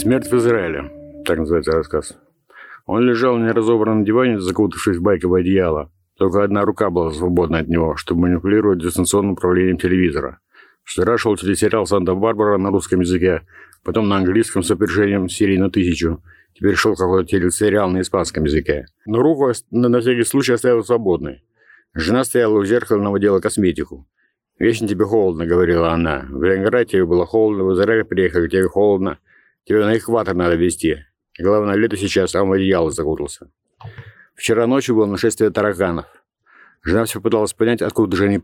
Смерть в Израиле. Так называется рассказ. Он лежал на неразобранном диване, закутавшись в байковое одеяло. Только одна рука была свободна от него, чтобы манипулировать дистанционным управлением телевизора. Вчера шел телесериал «Санта-Барбара» на русском языке, потом на английском с опережением серии на тысячу. Теперь шел какой-то телесериал на испанском языке. Но руку на всякий случай оставил свободной. Жена стояла у зеркала, наводила косметику. «Вечно тебе холодно», — говорила она. «В Ленинграде тебе было холодно, в Израиль приехали, тебе холодно. Тебе на экватор надо везти. Главное, лето сейчас, а в одеяло закутался». Вчера ночью было нашествие тараканов. Жена все пыталась понять, откуда же они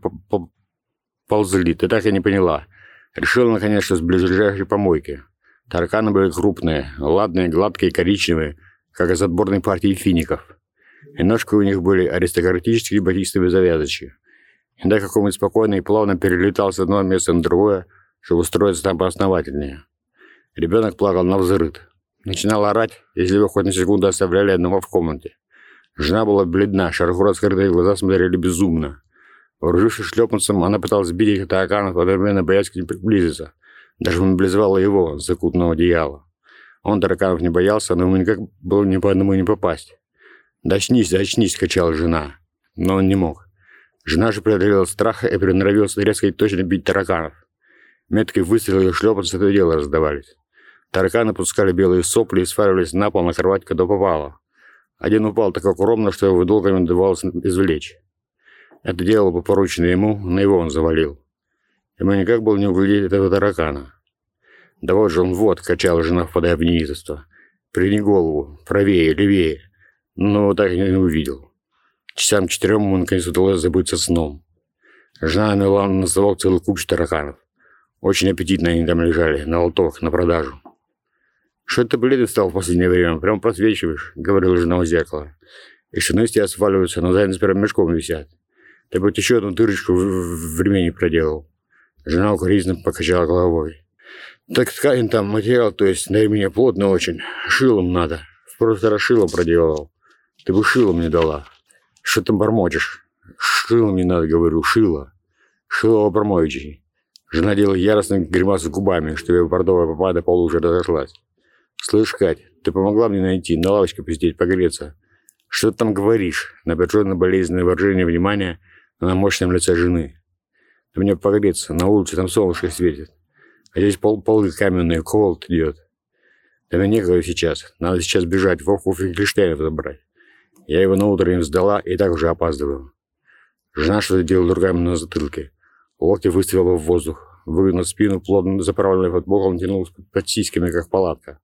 ползли. Ты так и не поняла. Решила, наконец, что с ближайшей помойки. Тараканы были крупные, ладные, гладкие, коричневые, как из отборной партии фиников. И ножки у них были аристократические батистовые завязочки. Иногда какой-нибудь спокойно и плавно перелетал с одного места на другое, чтобы устроиться там поосновательнее. Ребенок плакал на взрыд. Начинал орать, если его хоть на секунду оставляли одного в комнате. Жена была бледна, широко раскрытые глаза смотрели безумно. Вооружившись шлепанцем, она пыталась сбить их тараканов, одновременно боясь к ним приблизиться. Даже мобилизовала его, закутанного одеяла. Он тараканов не боялся, но ему никак было ни по одному не попасть. «Да очнись, да очнись!» – качала жена. Но он не мог. Жена же преодолела страх и приноровилась резко и точно бить тараканов. Меткие выстрелы и шлепанцы то дело раздавались. Тараканы пускали белые сопли и сваливались на пол на кровать, когда попало. Один упал так аккуратно, что его долго не удавалось извлечь. Это дело было поручено ему, на его он завалил. Ему никак было не углядеть этого таракана. Да вот же он вот, качала жена, впадая в неистовство. Прини голову, правее, левее. Но так и не увидел. Часам четырем ему наконец удалось забыться сном. Жена навела на совок целую кучу тараканов. Очень аппетитно они там лежали, на лоток, на продажу. «Что это бледный стал в последнее время? Прям просвечиваешь», — говорила жена у зеркала. «И штаны с тебя сваливаются, но задницы прям мешком висят. Ты бы еще одну дырочку в, в ремени проделал». Жена укоризненно покачала головой. «Так ткань там, материал, то есть на ремне плотно очень. Шилом надо. В прошлый проделал. Ты бы шилом не дала». Что ты бормочешь? Шило мне надо, говорю, шило. Шило Абрамовичей. Жена делала яростный гримас губами, что ее бордовая попада полу уже разошлась. «Слышь, Кать, ты помогла мне найти, на лавочке посидеть, погреться. Что ты там говоришь?» Напряженно болезненное выражение внимания на мощном лице жены. «Ты мне погреться, на улице там солнышко светит. А здесь пол полы каменные, холод идет. Да мне некогда сейчас, надо сейчас бежать, Вовку Финкельштейна забрать. Я его на утро им сдала и так уже опаздываю. Жена что-то делала руками на затылке. Локти выставила в воздух. Выгнув спину, плотно заправленной под боком, тянулась под сиськами, как палатка.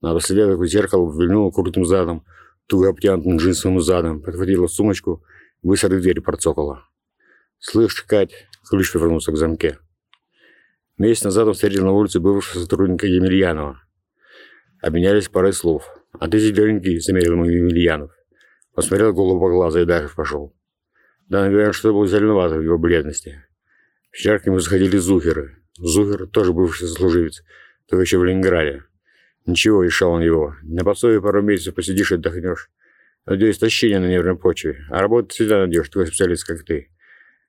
Напоследок в зеркало вильнула крутым задом, туго обтянутым джинсовым задом, подхватила сумочку, быстро дверь процокала. «Слышь, Кать!» — ключ повернулся к замке. Месяц назад он встретил на улице бывшего сотрудника Емельянова. Обменялись парой слов. «А ты зелененький», — заметил ему Емельянов. Посмотрел голубоглазый и дальше пошел. Да, наверное, что было зеленовато в его бледности. Вчера к нему заходили зухеры. Зухер тоже бывший сослуживец, только еще в Ленинграде. Ничего, решал он его. На пособие пару месяцев посидишь и отдохнешь. Надеюсь, истощение на нервной почве. А работать всегда найдешь, такой специалист, как ты.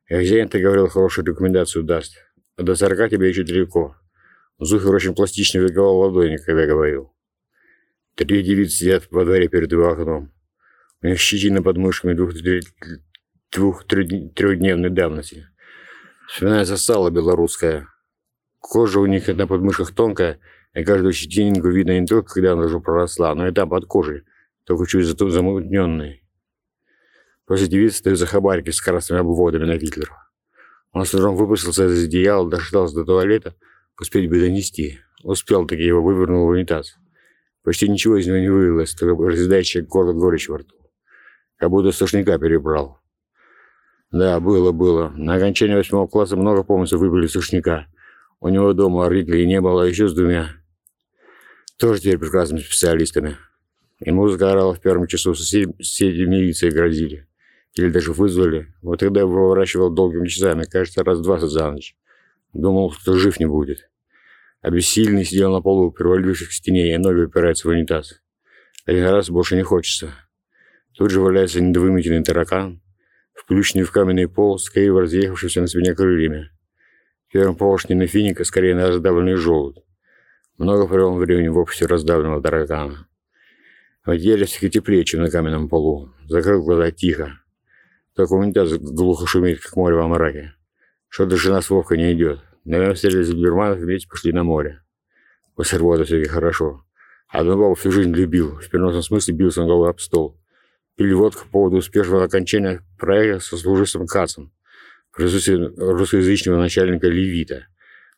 И хозяин, ты говорил, хорошую рекомендацию даст. А до сорока тебе еще далеко. Зухер очень пластично выговал ладони, когда говорил. Три девицы сидят во дворе перед его окном. У них щетина под мышками двух-трехдневной давности. Вспоминается сало белорусское. Кожа у них на подмышках тонкая, и каждую щетинку видно не только, когда она уже проросла, но и там под кожей, только чуть замутненной. После девицы стоит за хабарики с красными обводами на Гитлера. Он с трудом выпустился из одеяла, дождался до туалета, успеть бы донести. Успел, таки его вывернул в унитаз. Почти ничего из него не вывелось, только разъедающая горло горечь во рту. Как будто сушняка перебрал. Да, было, было. На окончании восьмого класса много полностью выбили сушняка. У него дома родителей не было, а еще с двумя. Тоже теперь прекрасными специалистами. И музыка орала в первом часу, соседи, соседи милиции грозили. Или даже вызвали. Вот тогда его выращивал долгими часами, кажется, раз двадцать за ночь. Думал, что жив не будет. Обессильный сидел на полу, привалившись к стене, и ноги упираются в унитаз. Один раз больше не хочется. Тут же валяется недовыметенный таракан, включенный в каменный пол, скорее разъехавшийся на спине крыльями. Первым поршни на финика, скорее на раздавленный желудь. Много провел времени в обществе раздавленного таракана. В отделе все теплее, чем на каменном полу. Закрыл глаза тихо. Только унитаз глухо шумит, как море во мраке. Что-то жена с Вовкой не идет. Наверное, встретились в Германов вместе пошли на море. После работы все-таки хорошо. Одну бабу всю жизнь любил. В переносном смысле бился на голову об стол. Пили водку по поводу успешного окончания проекта со служивым Кацем. Присутствие русскоязычного начальника Левита.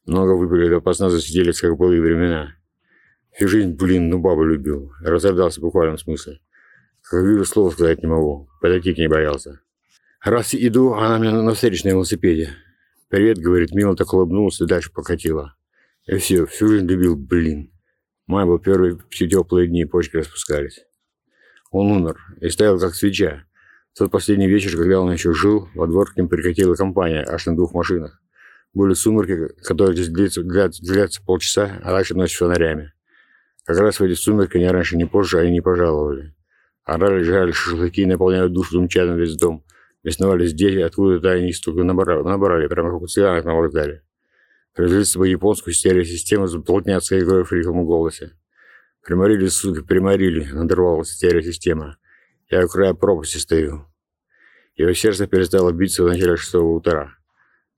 Много выпили допоздна, засиделись, как былые времена. Всю жизнь, блин, ну бабу любил. Разрыдался в буквальном смысле. Как вижу, слова сказать не могу. Подойти к ней боялся. Раз иду, она мне навстречу на велосипеде. «Привет», — говорит, мило так улыбнулся и дальше покатила. И все, всю жизнь любил, блин. Май был первый, все теплые дни, почки распускались. Он умер и стоял как свеча. В тот последний вечер, когда он еще жил, во двор к ним прикатила компания аж на двух машинах. Были сумерки, которые здесь длятся, длятся, длятся полчаса, а дальше ночь фонарями. Как раз в эти сумерки ни раньше, ни позже они не пожаловали. Орали, жали шашлыки, наполняют душу думчатым весь дом. Весновались дети, откуда-то они столько набрали, набрали, прямо как у цыганок на вокзале. Привезли с собой японскую стереосистему с болтняцкой игрой в рифовом голосе. Приморили, сука, приморили, надорвалась стереосистема. Я у края пропасти стою. Его сердце перестало биться в начале шестого утра.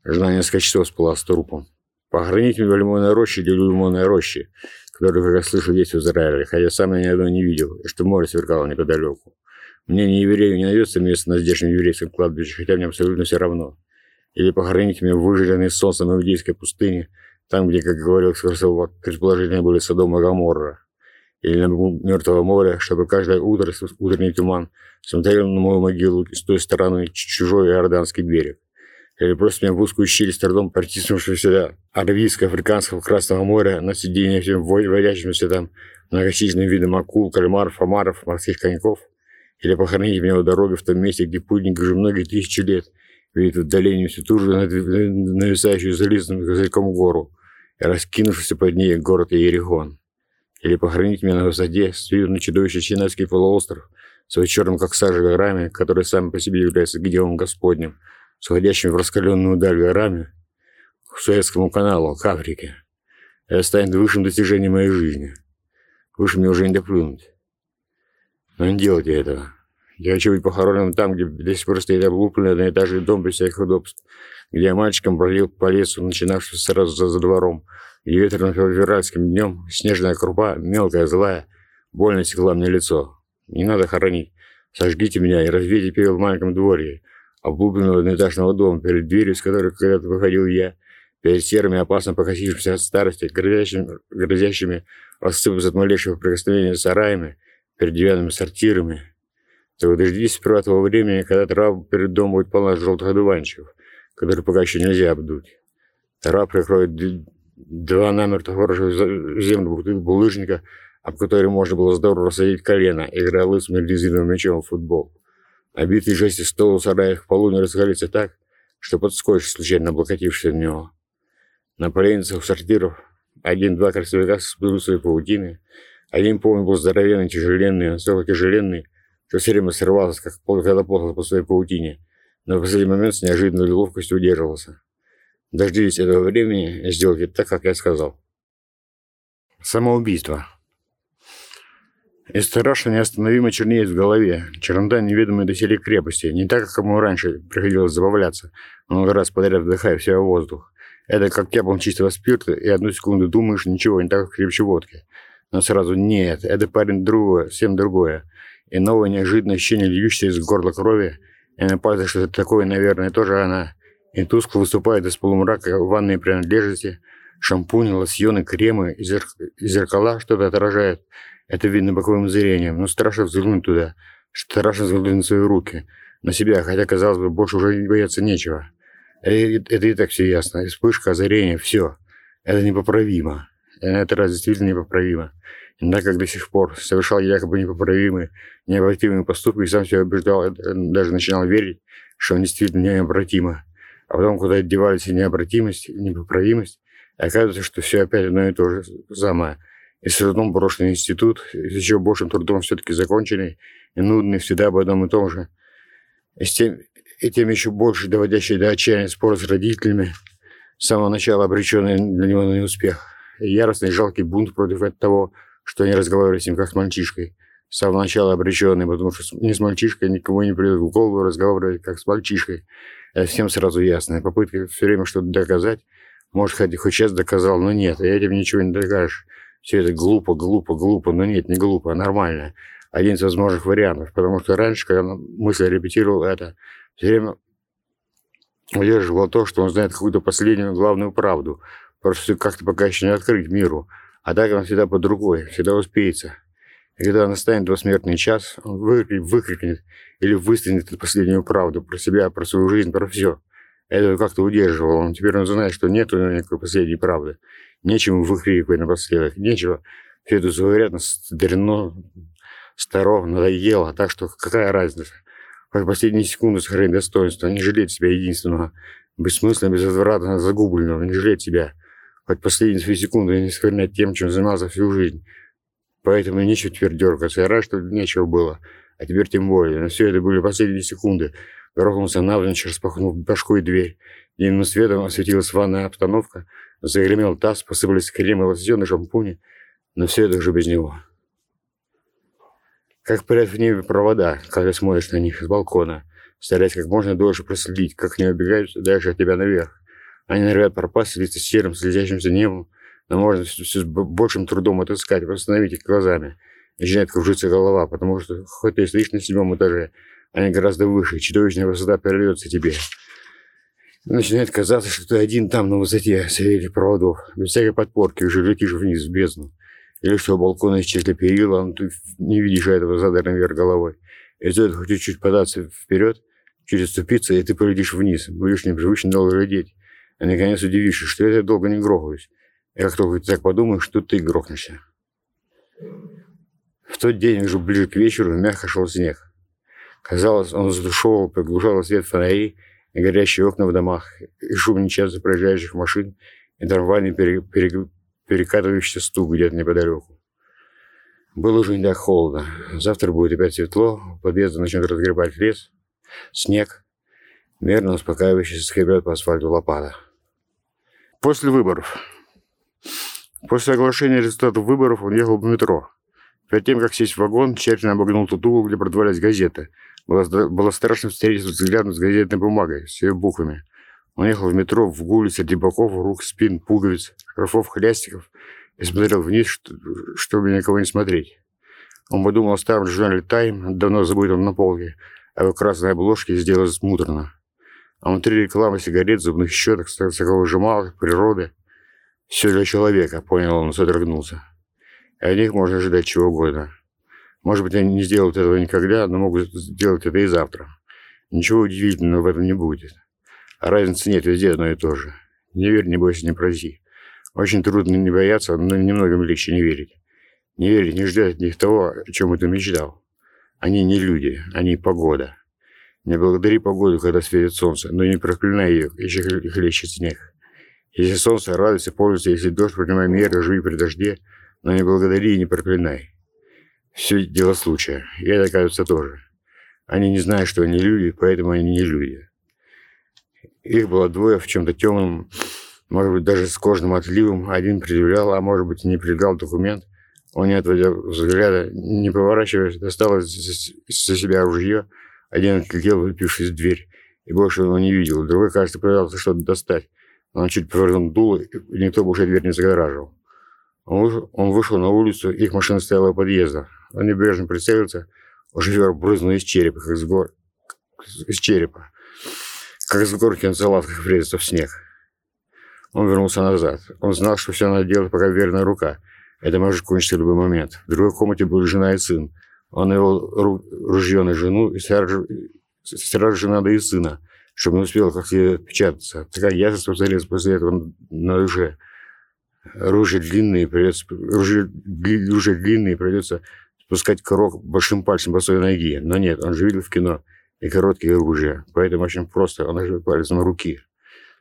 Жена несколько часов спала с трупом. Похоронить в лимонной роще или лимонной роще, которую, как я слышал, есть в Израиле, хотя сам я ни одной не видел, и что море сверкало неподалеку. Мне не еврею не найдется место на здешнем еврейском кладбище, хотя мне абсолютно все равно. Или похоронить меня в выжженной солнцем иудейской пустыне, там, где, как говорил Скорсов, предположения были Содом и Гоморра. Или на Мертвого моря, чтобы каждое утро, утренний туман, смотрел на мою могилу с той стороны чужой иорданский берег или просто меня в узкую щель с трудом протиснувшегося Аравийского, Африканского, Красного моря на сиденье всем водящимся там многочисленным видом акул, кальмаров, омаров, морских коньков, или похоронить меня у дороги в том месте, где путник уже многие тысячи лет видит в отдалении ту же нависающую зализанным козырьком гору и раскинувшийся под ней город Иерихон. Или похоронить меня на высоте, с виду на чудовище Чинайский полуостров, с черным как сажа горами, которые сами по себе являются гневом Господним, с уходящими в раскаленную даль горами, к Суэцкому каналу, к Африке. Это станет высшим достижением моей жизни. Выше мне уже не доплюнуть. Но не делайте этого. Я хочу быть похоронен там, где до сих пор стоит облупленный одноэтажный дом без всяких удобств, где я мальчиком бродил по лесу, начинавшись сразу за, за двором, где ветреным февральским днем снежная крупа, мелкая, злая, больно текла мне лицо. Не надо хоронить. Сожгите меня и развейте пепел в маленьком дворе, облупленного одноэтажного дома, перед дверью, с которой когда-то выходил я, перед серыми, опасно покосившимся от старости, грозящими, грозящими рассыпаться от малейшего прикосновения сараями, перед деревянными сортирами. Так дождитесь сперва того времени, когда трава перед домом будет полна желтых одуванчиков, которые пока еще нельзя обдуть. Трава прикроет два намертво выросших в землю булыжника, об который можно было здорово рассадить колено, играя лысым резиновым мячом в футбол. Обитый жести стол у сарая в полу не разгорится так, что подскочишь, случайно облокотившись на него. На поленницах сортиров один-два красивика сплывут свои паутины. Один, помню, был здоровенный, тяжеленный, настолько тяжеленный, что все время срывался, как когда ползал по своей паутине, но в последний момент с неожиданной ловкостью удерживался. Дождитесь этого времени и сделайте так, как я сказал. Самоубийство. И страшно неостановимо чернеет в голове. Чернота неведомой доселе крепости. Не так, как ему раньше приходилось забавляться, много раз подряд вдыхая в себя воздух. Это как тяпом чистого спирта, и одну секунду думаешь, ничего, не так, как крепче водки. Но сразу нет, это парень другое, всем другое. И новое неожиданное ощущение, льющееся из горла крови, и на пальцах что-то такое, наверное, тоже она. И тускло выступает из полумрака ванные принадлежности, шампуни, лосьоны, кремы, зеркала что-то отражают. Это видно боковым зрением, но страшно взглянуть туда. Страшно взглянуть на свои руки, на себя, хотя, казалось бы, больше уже бояться нечего. Это, это и так все ясно. Вспышка, озарение, все. Это непоправимо. Это раз действительно непоправимо. Иногда, как до сих пор, совершал якобы непоправимые, необратимые поступки, и сам себя убеждал, даже начинал верить, что он действительно необратимо. А потом, куда девались и необратимость, и непоправимость, и оказывается, что все опять одно и то же самое – и с трудом брошенный институт, с еще большим трудом все-таки законченный, и нудный всегда об одном и том же. И, с тем, и тем еще больше доводящий до отчаяния спор с родителями, с самого начала обреченный для него на неуспех. яростный жалкий бунт против того, что они разговаривали с ним как с мальчишкой. С самого начала обреченный, потому что не с мальчишкой никому не придет в голову разговаривать как с мальчишкой. Это всем сразу ясно. Попытка все время что-то доказать. Может, хоть, хоть сейчас доказал, но нет, и этим ничего не докажешь. Все это глупо, глупо, глупо, но нет, не глупо, а нормально. Один из возможных вариантов, потому что раньше, когда мысль репетировал это, все время удерживало то, что он знает какую-то последнюю главную правду. Просто как-то пока еще не открыть миру. А так он всегда под рукой, всегда успеется. И когда настанет его час, он выкрикнет, выкрикнет или выстрелит последнюю правду про себя, про свою жизнь, про все. Это как-то удерживало. Он теперь он знает, что нет у него никакой последней правды. Нечему выкрикивать напоследок, нечего. Все это заурядность, дрено, старо, надоело. Так что какая разница? Хоть последние секунды сохранить достоинство, не жалеть себя единственного, бессмысленно, безвозвратно загубленного, не жалеть себя. Хоть последние свои секунды не сохранять тем, чем занимался всю жизнь. Поэтому нечего теперь дергаться. Я рад, что нечего было. А теперь тем более. Но все это были последние секунды. Грохнулся навзничь, распахнув башкой дверь. Дневным светом осветилась ванная обстановка. Загремел таз, посыпались крем и лосьон и шампуни. Но все это уже без него. Как парят в небе провода, когда смотришь на них с балкона, стараясь как можно дольше проследить, как они убегают дальше от тебя наверх. Они норовят пропасть, слиться серым, слезящимся небом, но можно все с большим трудом отыскать, восстановить их глазами. Начинает кружиться голова, потому что хоть ты стоишь на седьмом этаже, они гораздо выше, чудовищная высота передается тебе. Начинает казаться, что ты один там на высоте среди проводов, без всякой подпорки, уже летишь вниз в бездну. Или что, балкон исчезли перила, но ты не видишь этого задорно вверх головой. И стоит хоть чуть-чуть податься вперед, чуть отступиться, и ты полетишь вниз. Будешь непривычно долго глядеть. А наконец удивишься, что я долго не грохаюсь. И как только ты так подумаешь, что ты грохнешься. В тот день, уже ближе к вечеру, мягко шел снег. Казалось, он задушевывал, приглушал свет фонарей и горящие окна в домах, и шум нечасто проезжающих машин, и нормальный пере, пере, перекатывающийся стук где-то неподалеку. Было уже не так холодно. Завтра будет опять светло, подъезды начнет разгребать лес, снег. Мерно успокаивающе скребет по асфальту лопата. После выборов. После оглашения результатов выборов он ехал в метро. Перед тем, как сесть в вагон, тщательно обогнул тот угол, где продавались газеты. Было, было страшно встретиться взглядом с газетной бумагой, с ее буквами. Он ехал в метро в гуле среди боков, рук, спин, пуговиц, шкафов, хлястиков и смотрел вниз, чтобы никого не смотреть. Он подумал о старом журнале «Тайм», давно забытом на полке, а его красной обложке сделалось муторно. А внутри рекламы сигарет, зубных щеток, соковыжималок, природы. Все для человека, понял он, содрогнулся. И от них можно ожидать чего угодно. Может быть, они не сделают этого никогда, но могут сделать это и завтра. Ничего удивительного в этом не будет. А разницы нет, везде одно и то же. Не верь, не бойся, не проси. Очень трудно не бояться, но немногим легче не верить. Не верить, не ждать от них того, о чем ты мечтал. Они не люди, они погода. Не благодари погоду, когда светит солнце, но не проклинай ее, еще хлещет снег. Если солнце, радуйся, пользуйся, если дождь, принимай меры, живи при дожде, но не благодари и не проклинай. Все дело случая, и это, кажется, тоже. Они не знают, что они люди, поэтому они не люди. Их было двое в чем-то темном, может быть, даже с кожным отливом. Один предъявлял, а может быть, не предъявлял документ. Он, не отводя взгляда, не поворачиваясь, достал из-за себя ружье. Один отлетел, выпившись в дверь. И больше он не видел. Другой, кажется, пытался что-то достать. Он чуть повернул дуло, и никто больше дверь не загораживал. Он, вышел на улицу, их машина стояла у подъезда. Он небрежно прицелился, шофер брызнул из черепа, как с гор... из черепа как с горки на салатках врезаться в снег. Он вернулся назад. Он знал, что все надо делать, пока верная рука. Это может кончиться в любой момент. В другой комнате были жена и сын. Он навел ружье на жену, и сразу, сразу же надо и сына, чтобы не успел как следует отпечататься. Такая ясность повторилась после этого на душе. Ружье длинные, придется, ружье, ружье длинные, придется спускать корок большим пальцем по своей ноге. Но нет, он же видел в кино – и короткие оружия, поэтому очень просто, он нажал пальцем руки.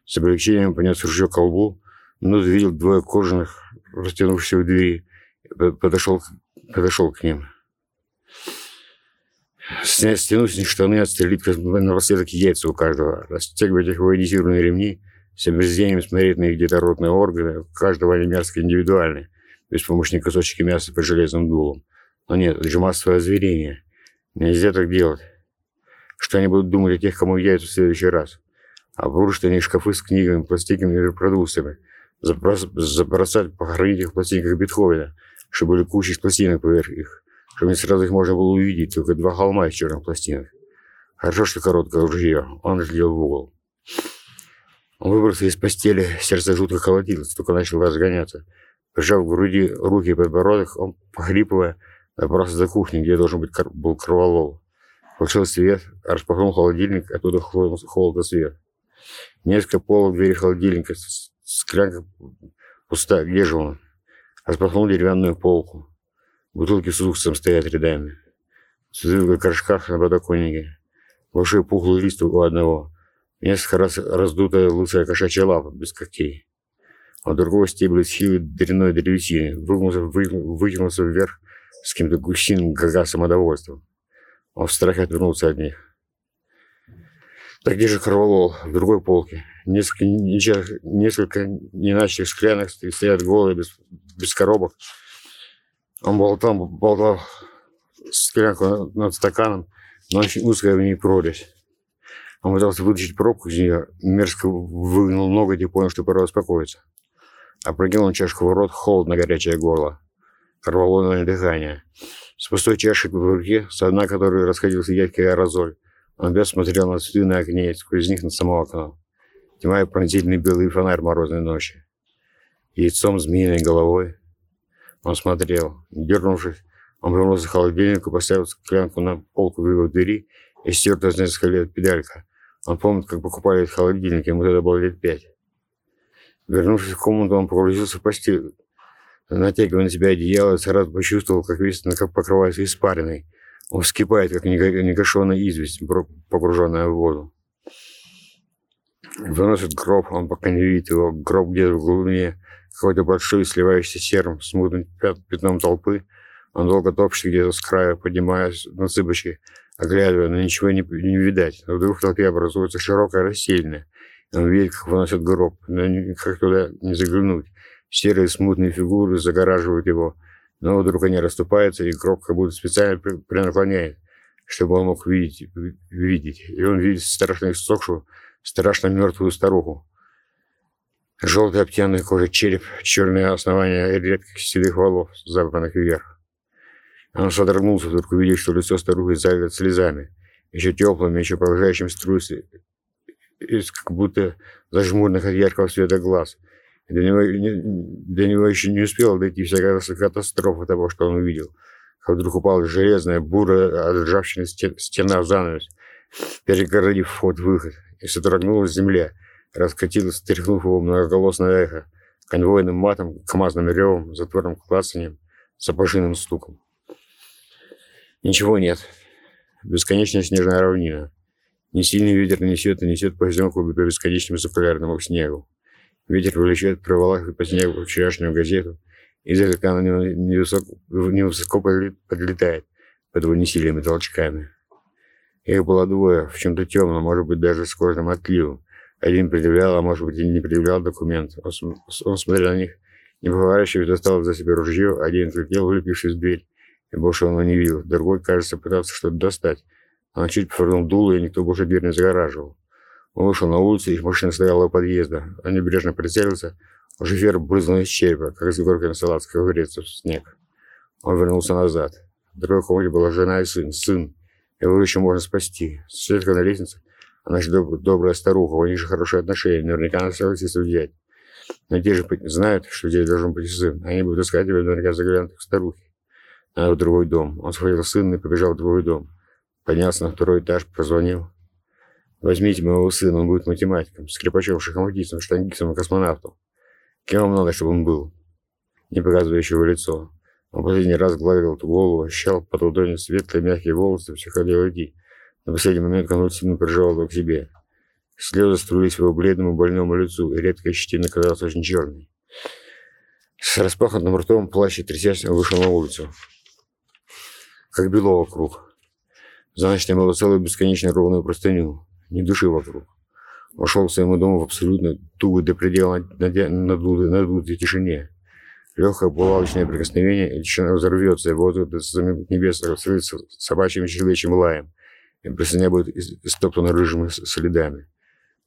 С облегчением понес ружье к колбу, но увидел двое кожаных, растянувшихся в двери, подошел, подошел к ним. Снять, стянуть с них штаны, отстрелить напоследок яйца у каждого, расстегивать их военизированные ремни, с обрезением смотреть на их детородные органы, каждого они мерзко индивидуальны, без помощника кусочки мяса под железным дулом. Но нет, это же массовое озверение. Нельзя так делать. Что они будут думать о тех, кому яйца в следующий раз? Обрушить они шкафы с книгами, пластиками и репродукциями. Забросать, похоронить их в пластинках Бетховена, чтобы были куча из пластинок поверх их, чтобы не сразу их можно было увидеть, только два холма из черных пластинок. Хорошо, что короткое ружье. Он разглядел в угол. Выбрался из постели, сердце жутко колотилось, только начал разгоняться. Прижав к груди руки и подбородок, он, похрипывая, добрался до кухни, где должен быть был кроволол. Включил свет, распахнул холодильник, оттуда холодно свет. Несколько полок двери холодильника, склянка пуста, где же он? Распахнул деревянную полку. Бутылки с уксусом стоят рядами. Сузывка горшках на подоконнике. Большой пухлый лист у одного. Несколько раз раздутая лысая кошачья лапа без когтей. А другого стебля силы дряной древесины вытянулся, вытянулся вверх с каким-то гусиным гага самодовольством. Он в страхе отвернулся от них. Так где же кроволол? В другой полке. Несколько, несколько неначатых склянок стоят голые, без, без коробок. Он болтал, болтал склянку над стаканом, но очень узкая в ней прорезь. Он пытался вытащить пробку нее, мерзко выгнул ноготь и понял, что пора успокоиться. Опрокинул он чашку в рот, холодно горячее горло. Рвало дыхание. С пустой чашей в руке, с дна которой расходился яркий аэрозоль, он опять смотрел на цветы на окне, сквозь них на само окно. Тьма и пронзительный белый фонарь морозной ночи. Яйцом змеиной головой. Он смотрел. Дернувшись, он вернулся к холодильнику, поставил склянку на полку в его двери и стертая с несколько лет педалька. Он помнит, как покупали этот холодильник, ему тогда было лет пять. Вернувшись в комнату, он погрузился в постель. Натягивая на себя одеяло, сразу почувствовал, как весь как покрывается испариной. Он вскипает, как негашенная известь, погруженная в воду. Выносит гроб, он пока не видит его. Гроб где-то в глубине, какой-то большой, сливающийся серым, смутным пятном толпы. Он долго топчется где-то с края, поднимаясь на цыпочки, оглядывая, но ничего не, не видать. Но вдруг в толпе образуется широкая рассеянная. Он видит, как выносят гроб, но как туда не заглянуть. Серые смутные фигуры загораживают его, но вдруг они расступаются, и гроб как будто специально пренаклоняет, чтобы он мог видеть, видеть. И он видит страшно иссохшую, страшно мертвую старуху. Желтый обтянутый кожа череп, черное основание редких седых волос, забранных вверх. Он содрогнулся, вдруг увидев, что лицо старухи залито слезами, еще теплыми, еще продолжающим струйся, из как будто зажмуренных от яркого света глаз – до него, до него еще не успела дойти вся катастрофа того, что он увидел. Как вдруг упала железная, бурая, от ржавчины стена в занавес, перегородив вход-выход, и содрогнулась земля, раскатилась, стряхнув его многоголосное эхо, конвойным матом, комазным ревом, затворным клацанием, сапожиным стуком. Ничего нет. Бесконечная снежная равнина. Несильный ветер несет и несет по землю по бесконечному циркулярному снегу. Ветер влечет проволакой по снегу вчерашнюю газету. Изредка она невысоко, невысоко подлетает под его несильными толчками. Их было двое, в чем-то темном, может быть, даже с кожным отливом. Один предъявлял, а может быть, и не предъявлял документ. Он, он смотрел на них, не поворачиваясь, достал за себя ружье. Один крикнул, вылепившись в дверь, и больше он его не видел. Другой, кажется, пытался что-то достать. Он чуть повернул дуло, и никто больше дверь не загораживал. Он вышел на улицу, их машина стояла у подъезда. Он небрежно прицелился. Шофер брызнул из черепа, как из горки на салат, как говорится, в снег. Он вернулся назад. В другой комнате была жена и сын. Сын. Его еще можно спасти. Соседка на лестнице. Она же доб- добрая старуха, у них же хорошие отношения. Наверняка она согласится взять. Но те же знают, что здесь должен быть сын. Они будут искать его, наверняка заглянут к старухе. Надо в другой дом. Он схватил сына и побежал в другой дом. Поднялся на второй этаж, позвонил. Возьмите моего сына, он будет математиком, скрипачом, шахматистом, штангистом и космонавтом. Кем вам надо, чтобы он был? Не показывающего его лицо. Он последний раз гладил эту голову, ощущал под ладонью светлые мягкие волосы, все хотел идти. На последний момент Конрад сильно прижал его к себе. Слезы струились по его бледному больному лицу, и редкая щетина казалась очень черной. С распахнутым ртом, плащ и трясясь, он вышел на улицу. Как бело вокруг. За ночь было целую бесконечно ровную простыню ни души вокруг. Вошел к своему дому в абсолютно тугой до предела надутой, надутой тишине. Легкое булавочное прикосновение, и тишина взорвется, и вот это небес раскрыться собачьим человечьим лаем, и простыня будет истоптана рыжими следами.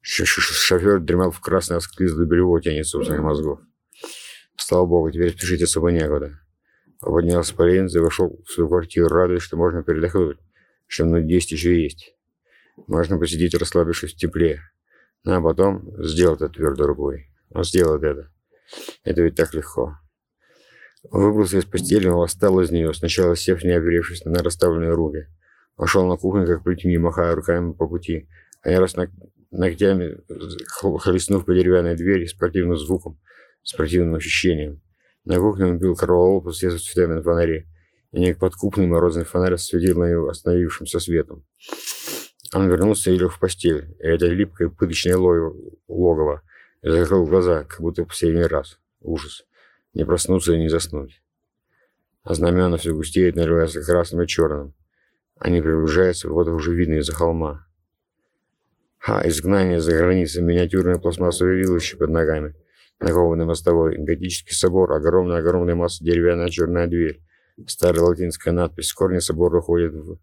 Шофер дремал в красной осклизлой берегу тени собственных мозгов. Слава богу, теперь спешить особо некуда. Поднялся по лестнице вошел в свою квартиру, радуясь, что можно передохнуть, что минут десять еще есть. Можно посидеть, расслабившись в тепле. Ну, а потом сделать это твердой рукой. Он сделает это. Это ведь так легко. Он выбрался из постели, но восстал из нее, сначала сев, не оперевшись на расставленные руки. Вошел на кухню, как плетьми, махая руками по пути. Они раз ногтями, хлестнув по деревянной двери с противным звуком, с противным ощущением. На кухне он пил коровол по свету цветами на фонаре, и не подкупный морозный фонарь светил на него остановившимся светом. Он вернулся и лег в постель, и это липкое пыточное логово, закрыл глаза, как будто в последний раз. Ужас. Не проснуться и не заснуть. А знамена все густеют, наливаются красным и черным. Они приближаются, вот уже видно из-за холма. Ха, изгнание за границей, миниатюрное пластмассовое вилище под ногами, накованный мостовой, готический собор, огромная-огромная масса деревянная черная дверь, старая латинская надпись, с корня собора уходит в...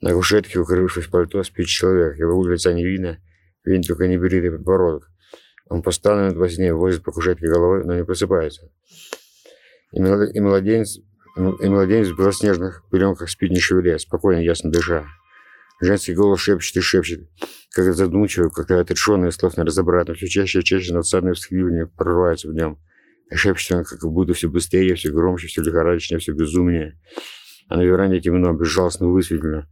На кушетке, укрывшись пальто, спит человек, его лица не видно, виден только небритый подбородок. Он постоянно во сне возит по кушетке головой, но не просыпается. И, младенец, и младенец в белоснежных пеленках спит не шевеля, спокойно, ясно дыша. Женский голос шепчет и шепчет, как задумчиво, как отрешенный слов не разобрать, но все чаще и чаще надсадные всхливания прорываются в нем. И шепчет он, как будто все быстрее, все громче, все лихорадочнее, все безумнее. А на веранде темно, безжалостно высветлено,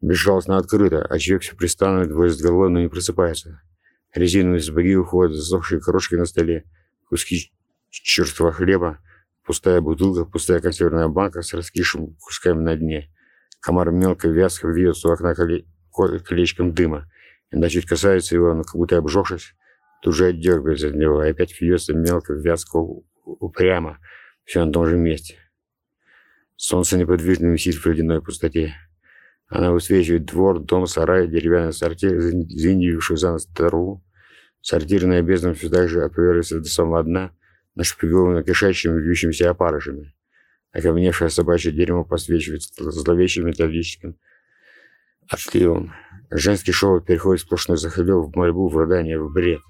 безжалостно открыто, а человек все пристанует, возит головой, но не просыпается. Резиновые сапоги уходят, засохшие крошки на столе, куски черства хлеба, пустая бутылка, пустая консервная банка с раскисшим кусками на дне. Комар мелко вязко вьется у окна коле... колечком дыма. Иногда чуть касается его, но как будто обжегшись, тут же отдергивается от него, и опять вьется мелко, вязко, упрямо, все на том же месте. Солнце неподвижно висит в ледяной пустоте. Она высвечивает двор, дом, сарай, деревянный сортир, заиндивившую за нас траву. Сортирная бездна все так же отповерится до самого дна, нашпигована кишащими, вьющимися опарышами. Окаменевшее собачье дерево посвечивает зловещим металлическим отливом. Женский шепот переходит сплошной захлеб в мольбу, в рыдание, в бред.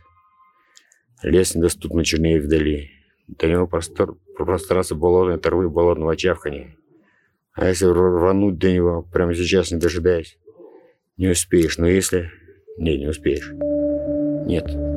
Лес недоступно чернеет вдали. До него простор, пространство болотной травы, болотного чавкания. А если рвануть до него прямо сейчас, не дожидаясь? Не успеешь, но если... Нет, не успеешь. Нет.